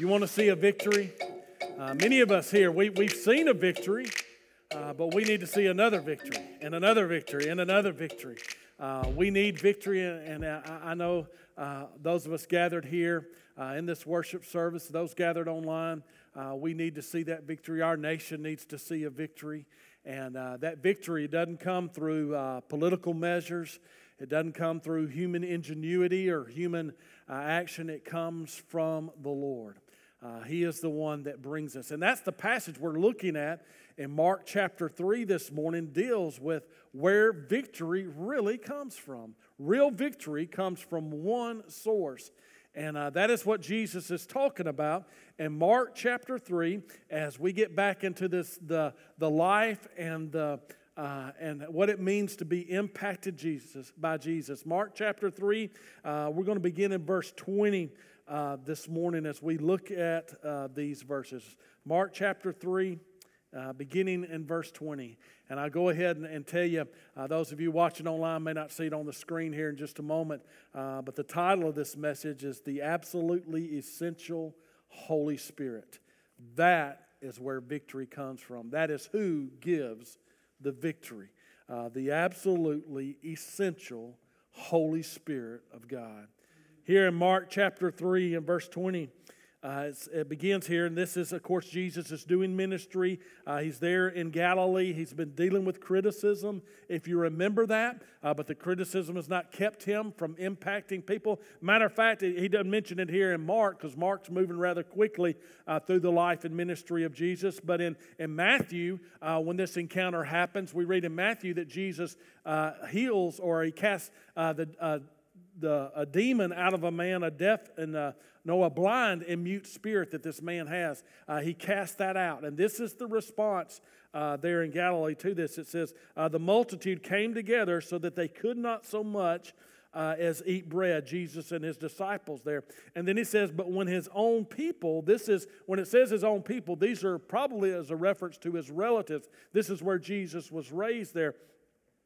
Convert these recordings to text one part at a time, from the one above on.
You want to see a victory? Uh, many of us here, we, we've seen a victory, uh, but we need to see another victory, and another victory, and another victory. Uh, we need victory, and, I, I, know uh, those of us gathered here uh, in this worship service, those gathered online, uh, we need to see that victory. Our nation needs to see a victory. And that victory doesn't come through political measures, it doesn't come through human ingenuity or human action, it comes from the Lord. Uh, he is the one that brings us. And that's the passage we're looking at in Mark chapter 3 this morning, deals with where victory really comes from. Real victory comes from one source. And uh, that is what Jesus is talking about in Mark chapter 3 as we get back into this the, the life and the uh, and what it means to be impacted Jesus by Jesus. Mark chapter 3, uh, we're going to begin in verse 20 uh, this morning as we look at uh, these verses. Mark chapter 3, uh, beginning in verse 20. And I'll go ahead and, and tell you, uh, those of you watching online may not see it on the screen here in just a moment, uh, but the title of this message is The Absolutely Essential Holy Spirit. That is where victory comes from. That is who gives the victory. Uh, the absolutely essential Holy Spirit of God. Here in Mark chapter 3 and verse 20, uh, it begins here, and this is, of course, Jesus is doing ministry. Uh, he's there in Galilee. He's been dealing with criticism, if you remember that, uh, but the criticism has not kept him from impacting people. Matter of fact, he doesn't mention it here in Mark because Mark's moving rather quickly uh, through the life and ministry of Jesus. But in, in Matthew, uh, when this encounter happens, we read in Matthew that Jesus uh, heals or he casts the the, a demon out of a man, a deaf and a, no, a blind and mute spirit that this man has. Uh, he cast that out. And this is the response uh, there in Galilee to this. It says, uh, The multitude came together so that they could not so much uh, as eat bread, Jesus and his disciples there. And then he says, But when his own people, this is, when it says his own people, these are probably as a reference to his relatives. This is where Jesus was raised there.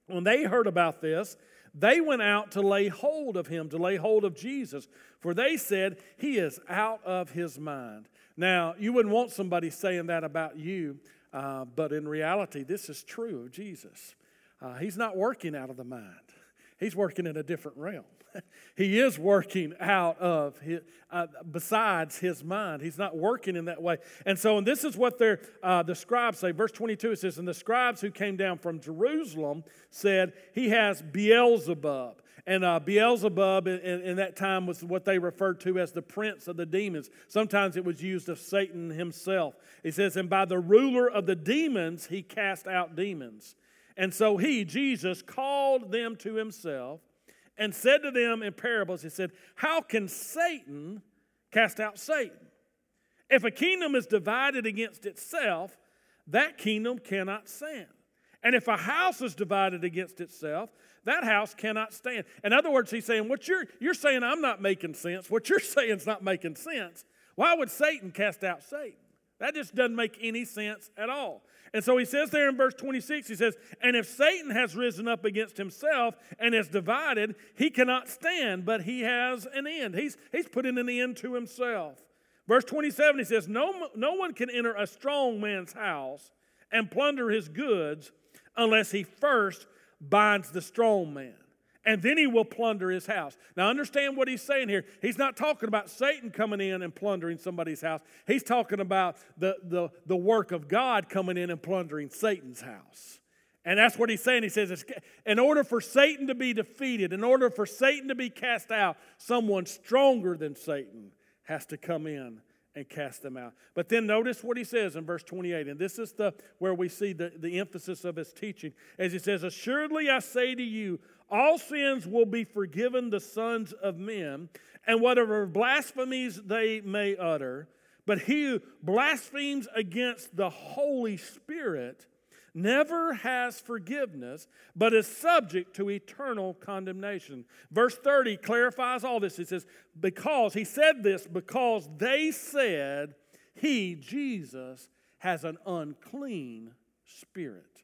When they heard about this, they went out to lay hold of him, to lay hold of Jesus, for they said, He is out of his mind. Now, you wouldn't want somebody saying that about you, uh, but in reality, this is true of Jesus. Uh, he's not working out of the mind, he's working in a different realm. he is working out of his, uh, besides his mind. He's not working in that way. And so, and this is what uh, the scribes say. Verse 22 it says, And the scribes who came down from Jerusalem said, He has Beelzebub. And uh, Beelzebub in, in, that time was what they referred to as the prince of the demons. Sometimes it was used of Satan himself. He says, And by the ruler of the demons, he cast out demons. And so he, Jesus, called them to himself and said to them in parables, He said, How can Satan cast out Satan? If a kingdom is divided against itself, that kingdom cannot stand. And if a house is divided against itself, that house cannot stand. In other words, he's saying, What you're, you're saying, I'm not making sense. What you're saying is not making sense. Why would Satan cast out Satan? That just doesn't make any sense at all. And so he says there in verse 26, he says, And if Satan has risen up against himself and is divided, he cannot stand, but he has an end. He's, he's putting an end to himself. Verse 27, he says, no, no one can enter a strong man's house and plunder his goods unless he first binds the strong man and then he will plunder his house. Now, understand what he's saying here. He's not talking about Satan coming in and plundering somebody's house, he's talking about the, the, the work of God coming in and plundering Satan's house. And that's what he's saying. He says, in order for Satan to be defeated, in order for Satan to be cast out, someone stronger than Satan has to come in and cast them out. But then notice what he says in verse 28, and this is the where we see the, the emphasis of his teaching. As he says, Assuredly I say to you, all sins will be forgiven the sons of men, and whatever blasphemies they may utter. But he who blasphemes against the Holy Spirit never has forgiveness, but is subject to eternal condemnation. Verse 30 clarifies all this. He says, Because, he said this because they said, He, Jesus, has an unclean spirit.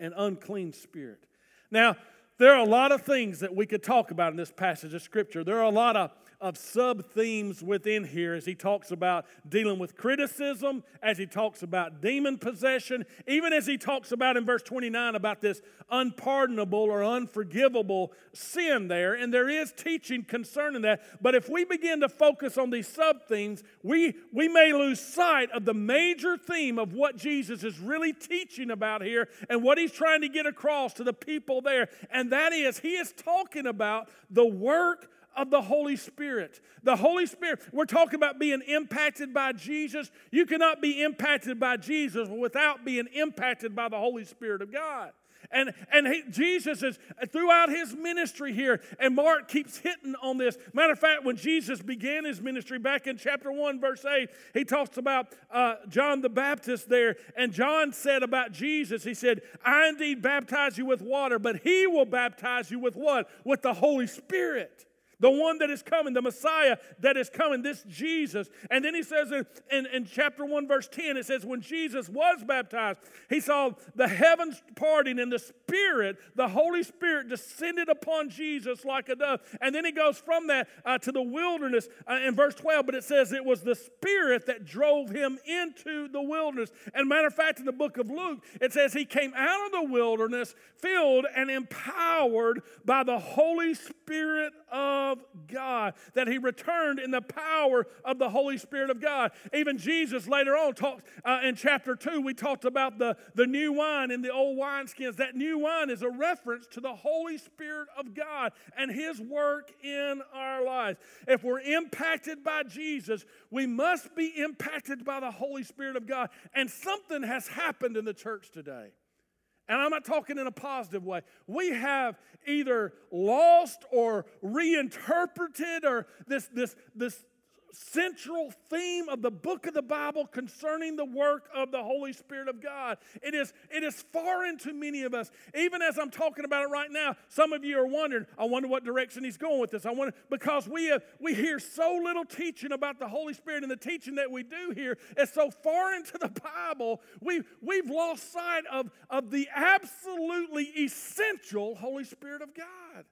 An unclean spirit. Now, there are a lot of things that we could talk about in this passage of Scripture. There are a lot of of sub themes within here as he talks about dealing with criticism, as he talks about demon possession, even as he talks about in verse 29 about this unpardonable or unforgivable sin there. And there is teaching concerning that. But if we begin to focus on these sub themes, we, we may lose sight of the major theme of what Jesus is really teaching about here and what he's trying to get across to the people there. And that is, he is talking about the work of the Holy Spirit. The Holy Spirit, we're talking about being impacted by Jesus. You cannot be impacted by Jesus without being impacted by the Holy Spirit of God. And, and he, Jesus is throughout his ministry here, and Mark keeps hitting on this. Matter of fact, when Jesus began his ministry back in chapter 1, verse 8, he talks about uh, John the Baptist there. And John said about Jesus, he said, I indeed baptize you with water, but he will baptize you with what? With the Holy Spirit the one that is coming, the Messiah that is coming, this Jesus. And then he says in, in, in, chapter 1, verse 10, it says, When Jesus was baptized, he saw the heavens parting and the Spirit, the Holy Spirit, descended upon Jesus like a dove. And then he goes from that uh, to the wilderness uh, in verse 12, but it says it was the Spirit that drove him into the wilderness. And matter of fact, in the book of Luke, it says he came out of the wilderness filled and empowered by the Holy Spirit of God, that he returned in the power of the Holy Spirit of God. Even Jesus later on talked uh, in chapter 2, we talked about the, the new wine in the old wineskins. That new wine is a reference to the Holy Spirit of God and his work in our lives. If we're impacted by Jesus, we must be impacted by the Holy Spirit of God. And something has happened in the church today. And I'm not talking in a positive way. We have either lost or reinterpreted or this, this, this central theme of the book of the Bible concerning the work of the Holy Spirit of God. It is, it is foreign to many of us. Even as I'm talking about it right now, some of you are wondering, I wonder what direction he's going with this. I wonder because we have, we hear so little teaching about the Holy Spirit and the teaching that we do here is so foreign to the Bible, we, we've lost sight of, of the absolutely essential Holy Spirit of God.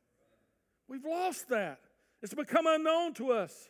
We've lost that. It's become unknown to us.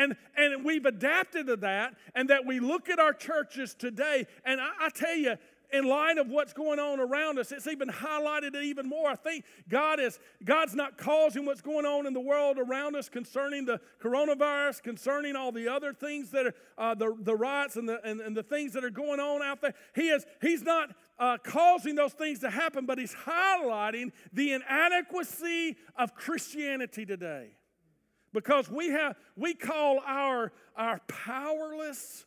And, and we've adapted to that, and that we look at our churches today, and I, I tell you, in light of what's going on around us, it's even highlighted even more. I think God is God's not causing what's going on in the world around us concerning the coronavirus, concerning all the other things that are uh, the, the riots and the, and, and, the things that are going on out there. He is He's not uh, causing those things to happen, but He's highlighting the inadequacy of Christianity today. Because we have we call our our powerless,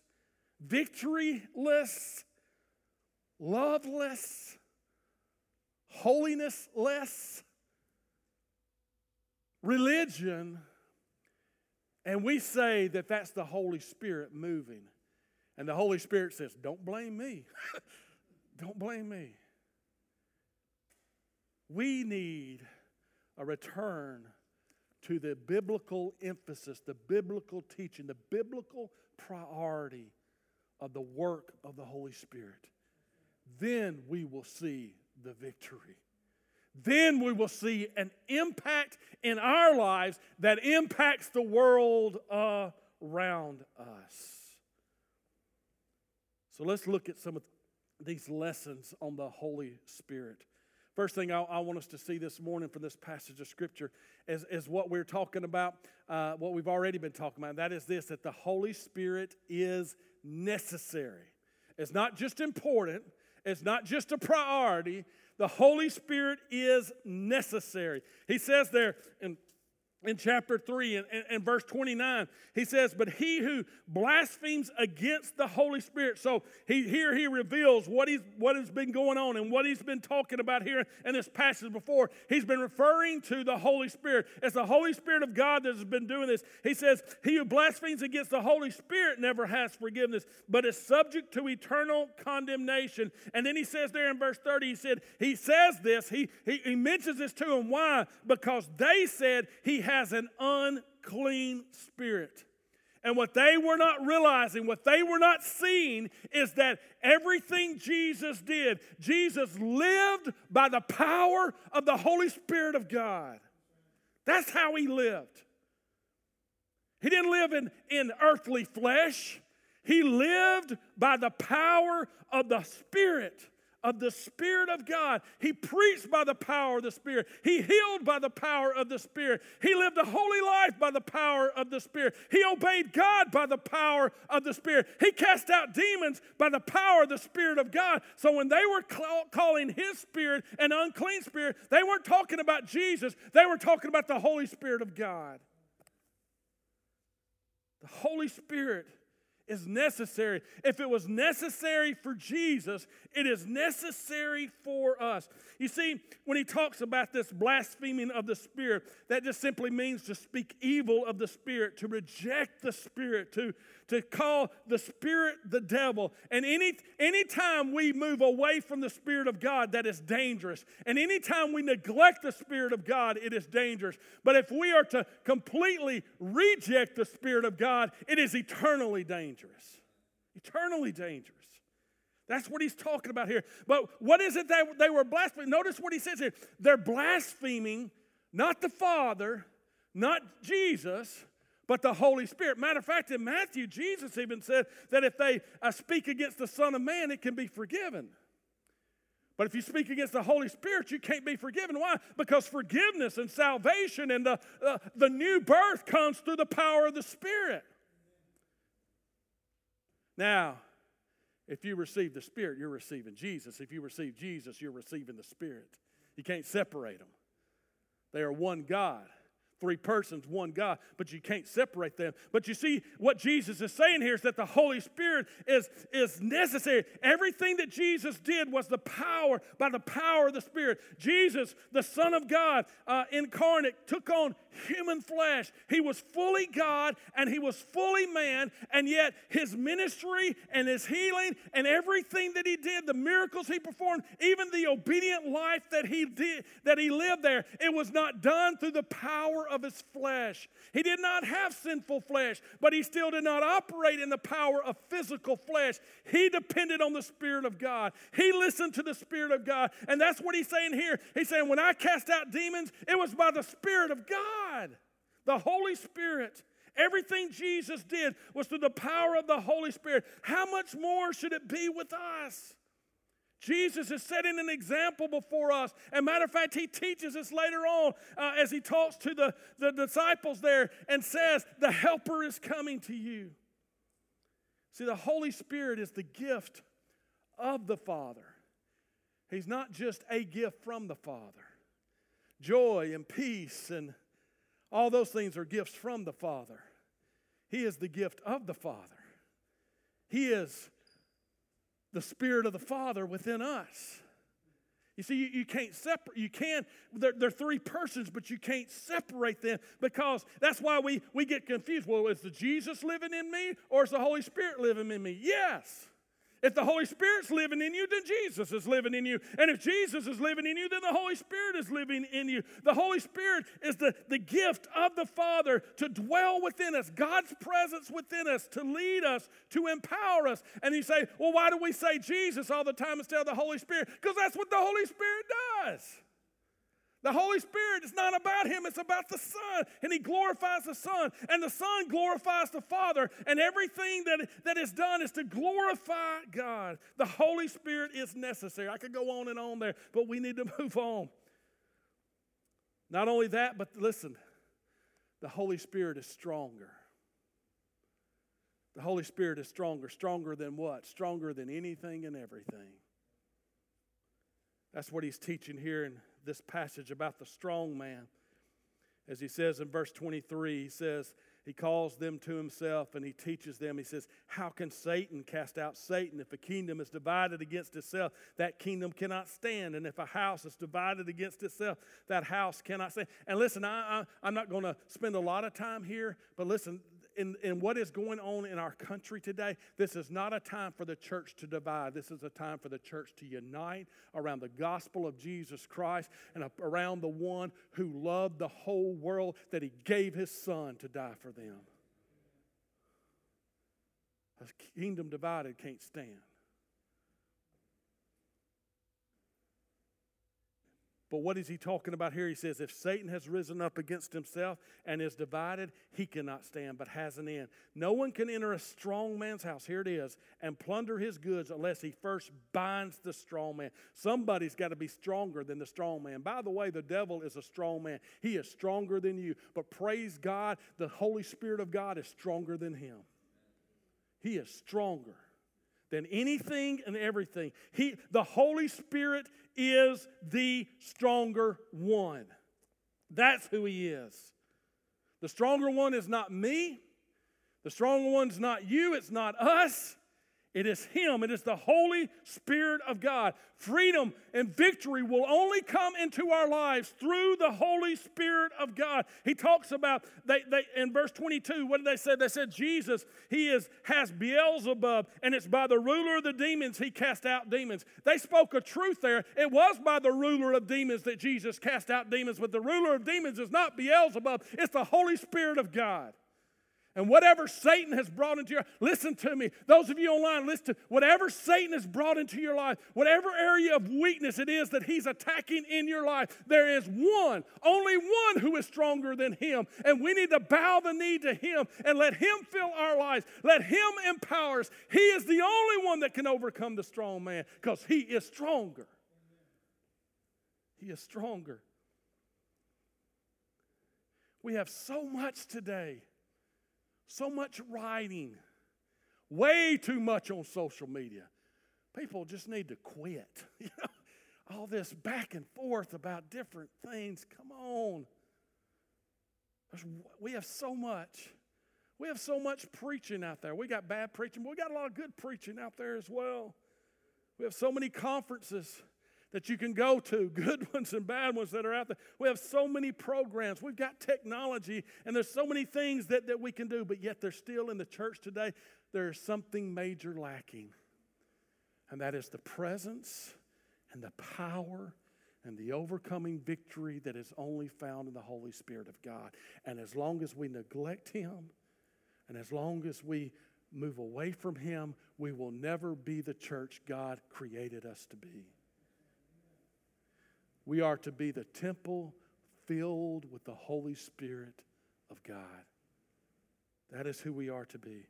victoryless, loveless, holinessless religion and we say that that's the Holy Spirit moving. And the Holy Spirit says, Don't blame me. Don't blame me. We need a return to the biblical emphasis, the biblical teaching, the biblical priority of the work of the Holy Spirit. Then we will see the victory. Then we will see an impact in our lives that impacts the world around us. So let's look at some of these lessons on the Holy Spirit. First thing I, I, want us to see this morning from this passage of Scripture is, is what we're talking about, uh, what we've already been talking about. That is this that the Holy Spirit is necessary. It's not just important, it's not just a priority. The Holy Spirit is necessary. He says there in in chapter 3 and, and, and, verse 29 he says but he who blasphemes against the holy spirit so he here he reveals what he's what has been going on and what he's been talking about here in this passage before. He's been referring to the holy spirit. It's the holy spirit of god that has been doing this. He says he who blasphemes against the holy spirit never has forgiveness but is subject to eternal condemnation. And then he says there in verse 30 he said he says this he he, he mentions this to him why? Because they said he has has an unclean spirit. And what they were not realizing, what they were not seeing, is that everything Jesus did, Jesus lived by the power of the Holy Spirit of God. That's how he lived. He didn't live in, in earthly flesh. He lived by the power of the Spirit of the Spirit of God. He preached by the power of the Spirit. He healed by the power of the Spirit. He lived a holy life by the power of the Spirit. He obeyed God by the power of the Spirit. He cast out demons by the power of the Spirit of God. So when they were calling His Spirit an unclean spirit, they weren't talking about Jesus, they were talking about the Holy Spirit of God. The Holy Spirit is necessary. If it was necessary for Jesus, it is necessary for us. You see, when he talks about this blaspheming of the Spirit, that just simply means to speak evil of the Spirit, to reject the Spirit, to, to call the Spirit the devil. And any anytime we move away from the Spirit of God, that is dangerous. And anytime we neglect the Spirit of God, it is dangerous. But if we are to completely reject the Spirit of God, it is eternally dangerous. Eternally dangerous. That's what he's talking about here. But what is it that they were blaspheming? Notice what he says here. They're blaspheming not the Father, not Jesus, but the Holy Spirit. Matter of fact, in Matthew, Jesus even said that if they uh, speak against the Son of Man, it can be forgiven. But if you speak against the Holy Spirit, you can't be forgiven. Why? Because forgiveness and salvation and the, uh, the new birth comes through the power of the Spirit. Now, if you receive the Spirit, you're receiving Jesus. If you receive Jesus, you're receiving the Spirit. You can't separate them, they are one God three persons, one God, but you can't separate them. But you see, what Jesus is saying here is that the Holy Spirit is, is necessary. Everything that Jesus did was the power, by the power of the Spirit. Jesus, the Son of God, uh, incarnate, took on human flesh. He was fully God and he was fully man, and yet his ministry and his healing and everything that he did, the miracles he performed, even the obedient life that he did, that he lived there, it was not done through the power of his flesh. He did not have sinful flesh, but he still did not operate in the power of physical flesh. He depended on the Spirit of God. He listened to the Spirit of God. And that's what he's saying here. He's saying, when I cast out demons, it was by the Spirit of God, the Holy Spirit. Everything Jesus did was through the power of the Holy Spirit. How much more should it be with us? Jesus is setting an example before us. And matter of fact, he teaches us later on uh, as he talks to the, the disciples there and says, The helper is coming to you. See, the Holy Spirit is the gift of the Father. He's not just a gift from the Father. Joy and peace and all those things are gifts from the Father. He is the gift of the Father. He is the Spirit of the Father within us. You see, you, you can't separate, you can, they're, they're three persons, but you can't separate them because that's why we, we get confused. Well, is the Jesus living in me or is the Holy Spirit living in me? Yes. If the Holy Spirit's living in you, then Jesus is living in you. And if Jesus is living in you, then the Holy Spirit is living in you. The Holy Spirit is the, the gift of the Father to dwell within us, God's presence within us, to lead us, to empower us. And you say, well, why do we say Jesus all the time instead of the Holy Spirit? Because that's what the Holy Spirit does. The Holy Spirit is not about him, it's about the Son. And he glorifies the Son. And the Son glorifies the Father. And everything that, that is done is to glorify God. The Holy Spirit is necessary. I could go on and on there, but we need to move on. Not only that, but listen, the Holy Spirit is stronger. The Holy Spirit is stronger. Stronger than what? Stronger than anything and everything. That's what he's teaching here in this passage about the strong man. As he says in verse 23, he says, he calls them to himself and he teaches them. He says, How can Satan cast out Satan? If a kingdom is divided against itself, that kingdom cannot stand. And if a house is divided against itself, that house cannot stand. And listen, I, I, am not going to spend a lot of time here, but listen, in, in what is going on in our country today, this is not a time for the church to divide. This is a time for the church to unite around the gospel of Jesus Christ and around the one who loved the whole world that he gave his son to die for them. A kingdom divided can't stand. But what is he talking about here? He says, if Satan has risen up against himself and is divided, he cannot stand, but has an end. No one can enter a strong man's house, here it is, and plunder his goods unless he first binds the strong man. Somebody's got to be stronger than the strong man. By the way, the devil is a strong man, he is stronger than you. But praise God, the Holy Spirit of God is stronger than him. He is stronger than anything and everything. He, the Holy Spirit is the stronger one. That's who He is. The stronger one is not me. The stronger one's not you. It's not us. It is Him. It is the Holy Spirit of God. Freedom and victory will only come into our lives through the Holy Spirit of God. He talks about they, they in verse 22. What did they say? They said Jesus He is has Beelzebub, and it's by the ruler of the demons He cast out demons. They spoke a truth there. It was by the ruler of demons that Jesus cast out demons, but the ruler of demons is not Beelzebub. It's the Holy Spirit of God. And whatever Satan has brought into your listen to me. Those of you online, listen to whatever Satan has brought into your life, whatever area of weakness it is that he's attacking in your life, there is one, only one who is stronger than him. And we need to bow the knee to him and let him fill our lives. Let him empower us. He is the only one that can overcome the strong man because he is stronger. He is stronger. We have so much today so much writing, way too much on social media. People just need to quit. You know, all this back and forth about different things. Come on. We have so much. We have so much preaching out there. We got bad preaching, but we got a lot of good preaching out there as well. We have so many conferences that you can go to, good ones and bad ones that are out there. We have so many programs. We've got technology, and there's so many things that, that we can do, but yet there's still in the church today, there's something major lacking. And that is the presence and the power and the overcoming victory that is only found in the Holy Spirit of God. And as long as we neglect Him, and as long as we move away from Him, we will never be the church God created us to be. We are to be the temple filled with the Holy Spirit of God. That is who we are to be.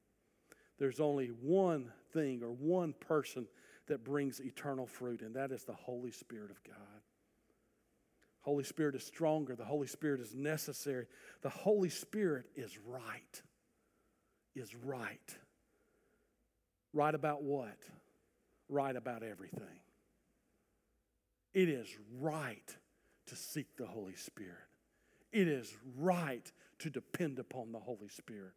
There's only one thing or one person that brings eternal fruit, and that is the Holy Spirit of God. Holy Spirit is stronger. The Holy Spirit is necessary. The Holy Spirit is right. Is right. Right about what? Right about everything. It is right to seek the Holy Spirit. It is right to depend upon the Holy Spirit.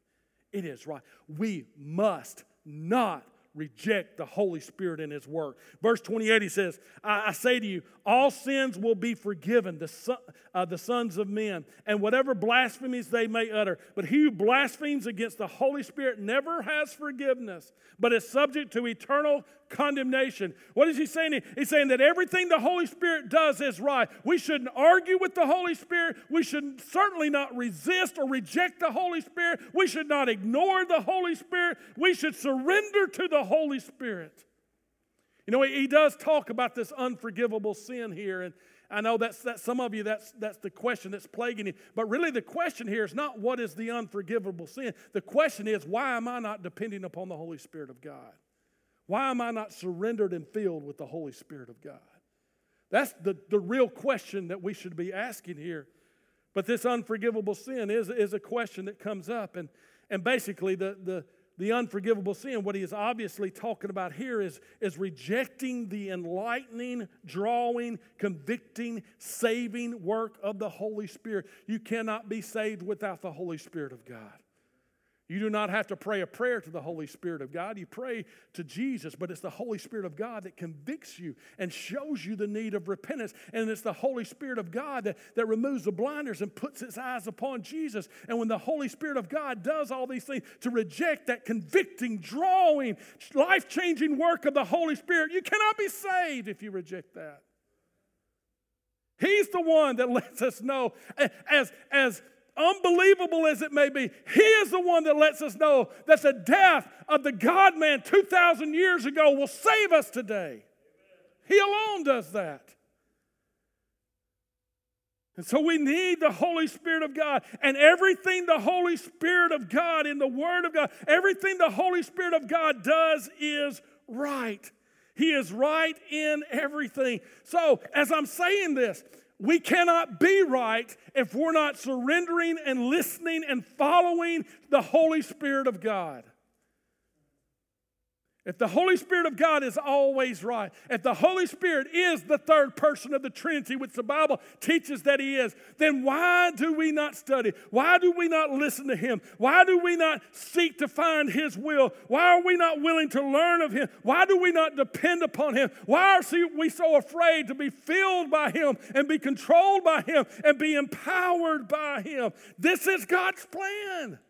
It is right. We must not reject the Holy Spirit in His work. Verse 28, he says, I, I say to you, all sins will be forgiven, the, son, uh, the sons of men, and whatever blasphemies they may utter. But he who blasphemes against the Holy Spirit never has forgiveness, but is subject to eternal condemnation. What is he saying? He's saying that everything the Holy Spirit does is right. We shouldn't argue with the Holy Spirit. We should certainly not resist or reject the Holy Spirit. We should not ignore the Holy Spirit. We should surrender to the Holy Spirit. You know, he does talk about this unforgivable sin here, and I know that's that some of you that's that's the question that's plaguing you. But really the question here is not what is the unforgivable sin. The question is why am I not depending upon the Holy Spirit of God? Why am I not surrendered and filled with the Holy Spirit of God? That's the, the real question that we should be asking here. But this unforgivable sin is, is a question that comes up. And, and basically, the, the, the unforgivable sin, what he is obviously talking about here is, is rejecting the enlightening, drawing, convicting, saving work of the Holy Spirit. You cannot be saved without the Holy Spirit of God. You do not have to pray a prayer to the Holy Spirit of God. You pray to Jesus, but it's the Holy Spirit of God that convicts you and shows you the need of repentance. And it's the Holy Spirit of God that, that removes the blinders and puts its eyes upon Jesus. And when the Holy Spirit of God does all these things to reject that convicting, drawing, life changing work of the Holy Spirit, you cannot be saved if you reject that. He's the one that lets us know as, as unbelievable as it may be, He is the one that lets us know that the death of the God man 2,000 years ago will save us today. He alone does that. And so we need the Holy Spirit of God. And everything the Holy Spirit of God in the Word of God, everything the Holy Spirit of God does is right. He is right in everything. So, as I'm saying this, we cannot be right if we're not surrendering and listening and following the Holy Spirit of God. If the Holy Spirit of God is always right, if the Holy Spirit is the third person of the Trinity, which the Bible teaches that He is, then why do we not study? Why do we not listen to Him? Why do we not seek to find His will? Why are we not willing to learn of Him? Why do we not depend upon Him? Why are we so afraid to be filled by Him and be controlled by Him and be empowered by Him? This is God's plan.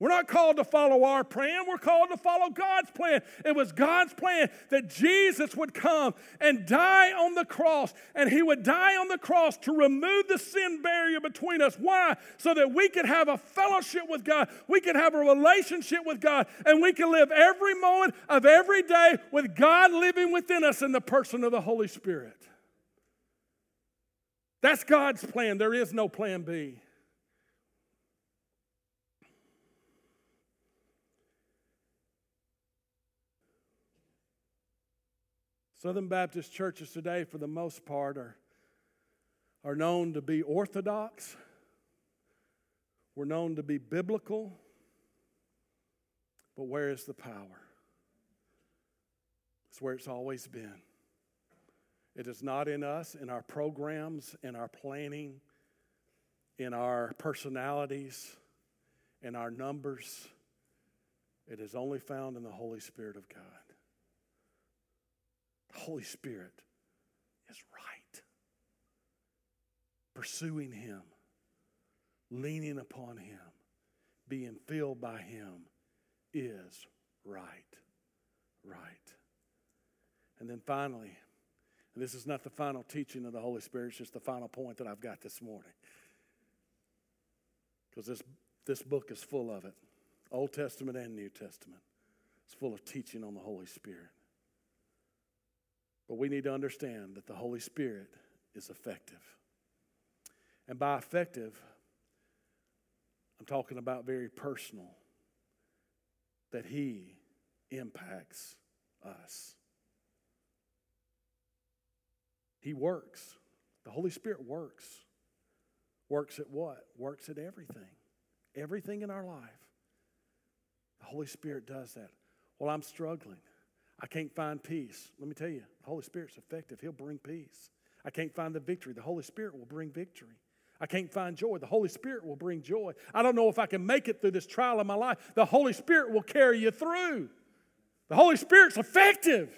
We're not called to follow our plan, we're called to follow God's plan. It was God's plan that Jesus would come and die on the cross, and He would die on the cross to remove the sin barrier between us. Why? So that we could have a fellowship with God, we could have a relationship with God, and we can live every moment of every day with God living within us in the person of the Holy Spirit. That's God's plan. There is no plan B. Southern Baptist churches today, for the most part, are, are known to be orthodox. We're known to be biblical. But where is the power? It's where it's always been. It is not in us, in our programs, in our planning, in our personalities, in our numbers. It is only found in the Holy Spirit of God. The Holy Spirit is right. Pursuing Him, leaning upon Him, being filled by Him is right. Right. And then finally, and this is not the final teaching of the Holy Spirit, it's just the final point that I've got this morning. Because this, this book is full of it Old Testament and New Testament. It's full of teaching on the Holy Spirit. But we need to understand that the Holy Spirit is effective. And by effective, I'm talking about very personal, that He impacts us. He works. The Holy Spirit works. Works at what? Works at everything. Everything in our life. The Holy Spirit does that. Well, I'm struggling. I can't find peace. Let me tell you, the Holy Spirit's effective. He'll bring peace. I can't find the victory. The Holy Spirit will bring victory. I can't find joy. The Holy Spirit will bring joy. I don't know if I can make it through this trial of my life. The Holy Spirit will carry you through. The Holy Spirit's effective.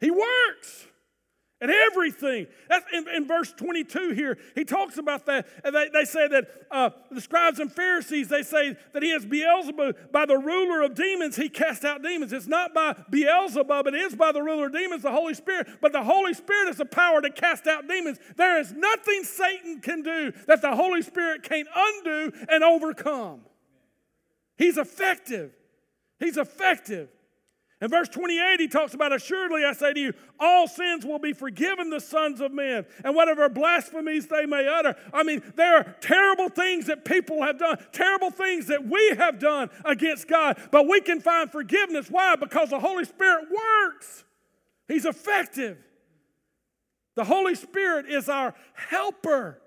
He works and everything. That's in, in, verse 22 here, he talks about that. They, they say that uh, the scribes and Pharisees, they say that he has Beelzebub. By the ruler of demons, he cast out demons. It's not by Beelzebub, it is by the ruler of demons, the Holy Spirit. But the Holy Spirit is the power to cast out demons. There is nothing Satan can do that the Holy Spirit can't undo and overcome. He's effective. He's effective. In verse 28, he talks about, Assuredly, I say to you, all sins will be forgiven the sons of men, and whatever blasphemies they may utter. I mean, there are terrible things that people have done, terrible things that we have done against God, but we can find forgiveness. Why? Because the Holy Spirit works, He's effective. The Holy Spirit is our helper.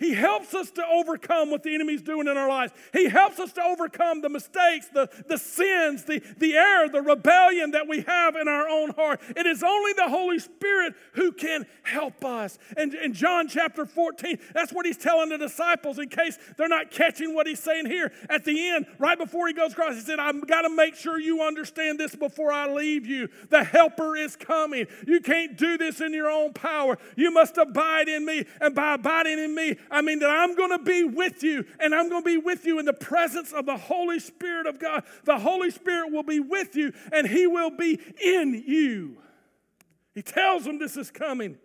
He helps us to overcome what the enemy's doing in our lives. He helps us to overcome the mistakes, the, the sins, the, the error, the rebellion that we have in our own heart. It is only the Holy Spirit who can help us. And in John chapter 14, that's what he's telling the disciples in case they're not catching what he's saying here. At the end, right before he goes across, he said, I've got to make sure you understand this before I leave you. The helper is coming. You can't do this in your own power. You must abide in me. And by abiding in me, I mean that I'm going to be with you, and I'm going to be with you in the presence of the Holy Spirit of God. The Holy Spirit will be with you, and He will be in you. He tells them this is coming.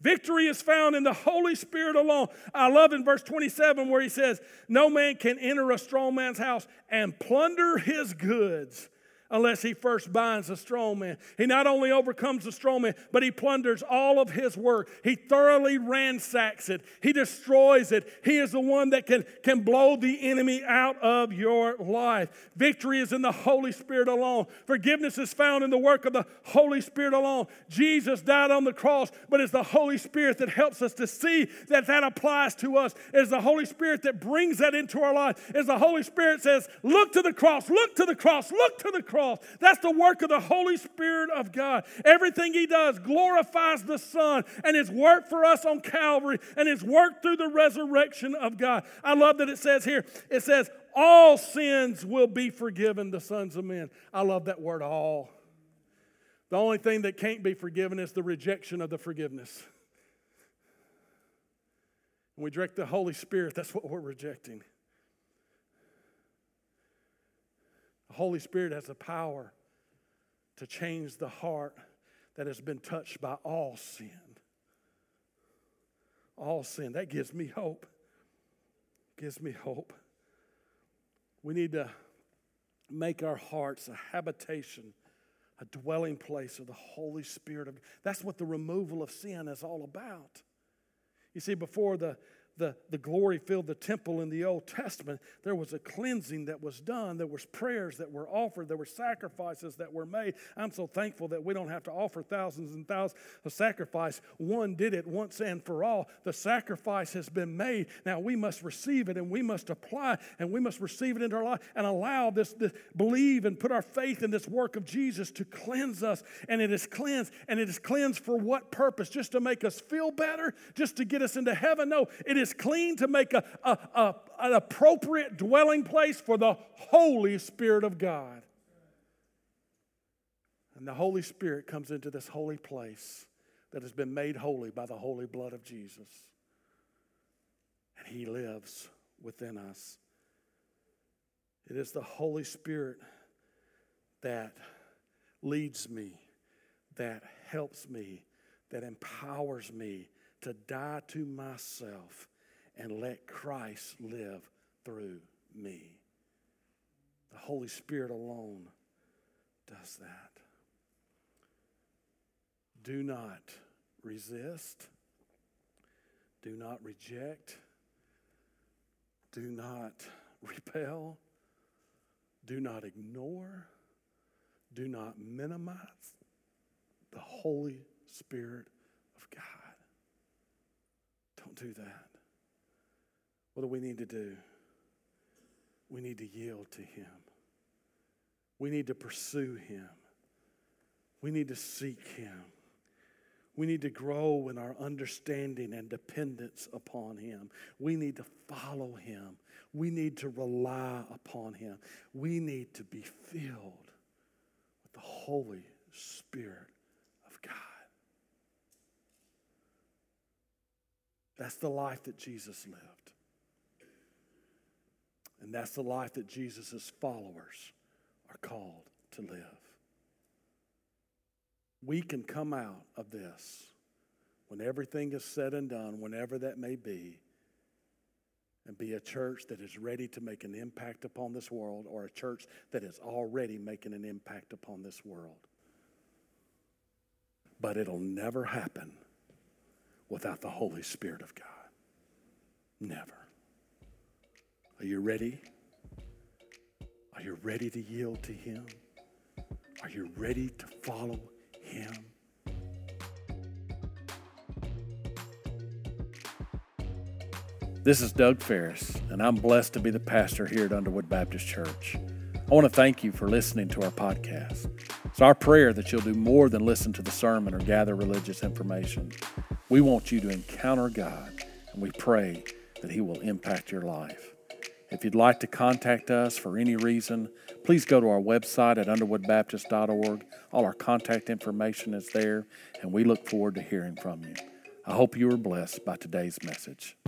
Victory is found in the Holy Spirit alone. I love in verse 27 where he says, No man can enter a strong man's house and plunder his goods unless he first binds the strong man. He not only overcomes the strong man, but he plunders all of his work. He thoroughly ransacks it, he destroys it. He is the one that can, can blow the enemy out of your life. Victory is in the Holy Spirit alone, forgiveness is found in the work of the Holy Spirit alone. Jesus died on the cross, but it's the Holy Spirit that helps us to see that that applies to us. It's the Holy Spirit that brings that into our life. It's the Holy Spirit says, Look to the cross, look to the cross, look to the cross. That's the work of the Holy Spirit of God. Everything He does glorifies the Son and His work for us on Calvary and His work through the resurrection of God. I love that it says here, it says, All sins will be forgiven the sons of men. I love that word, all. The only thing that can't be forgiven is the rejection of the forgiveness. When we direct the Holy Spirit, that's what we're rejecting. The Holy Spirit has the power to change the heart that has been touched by all sin. All sin. That gives me hope. Gives me hope. We need to make our hearts a habitation, a dwelling place of the Holy Spirit of That's what the removal of sin is all about. You see, before the the, the glory filled the temple in the Old Testament, there was a cleansing that was done. There was prayers that were offered. There were sacrifices that were made. I'm so thankful that we don't have to offer thousands and thousands of sacrifice. One did it once and for all. The sacrifice has been made. Now we must receive it and we must apply and we must receive it into our life and allow this, this believe and put our faith in this work of Jesus to cleanse us. And it is cleansed. And it is cleansed for what purpose? Just to make us feel better? Just to get us into heaven? No, it clean to make a, a, a, an appropriate dwelling place for the Holy Spirit of God. And the Holy Spirit comes into this holy place that has been made holy by the holy blood of Jesus. And He lives within us. It is the Holy Spirit that leads me, that helps me, that empowers me to die to myself and let Christ live through me. The Holy Spirit alone does that. Do not resist. Do not reject. Do not repel. Do not ignore. Do not minimize the Holy Spirit of God. Don't do that. What do we need to do? We need to yield to Him. We need to pursue Him. We need to seek Him. We need to grow in our understanding and dependence upon Him. We need to follow Him. We need to rely upon Him. We need to be filled with the Holy Spirit of God. That's the life that Jesus lived. And that's the life that Jesus' followers are called to live. We can come out of this when everything is said and done, whenever that may be, and be a church that is ready to make an impact upon this world or a church that is already making an impact upon this world. But it'll never happen without the Holy Spirit of God. Never. Are you ready? Are you ready to yield to Him? Are you ready to follow Him? This is Doug Ferris, and I'm blessed to be the pastor here at Underwood Baptist Church. I want to thank you for listening to our podcast. It's our prayer that you'll do more than listen to the sermon or gather religious information. We want you to encounter God, and we pray that He will impact your life. If you'd like to contact us for any reason, please go to our website at underwoodbaptist.org. All our contact information is there, and we look forward to hearing from you. I hope you were blessed by today's message.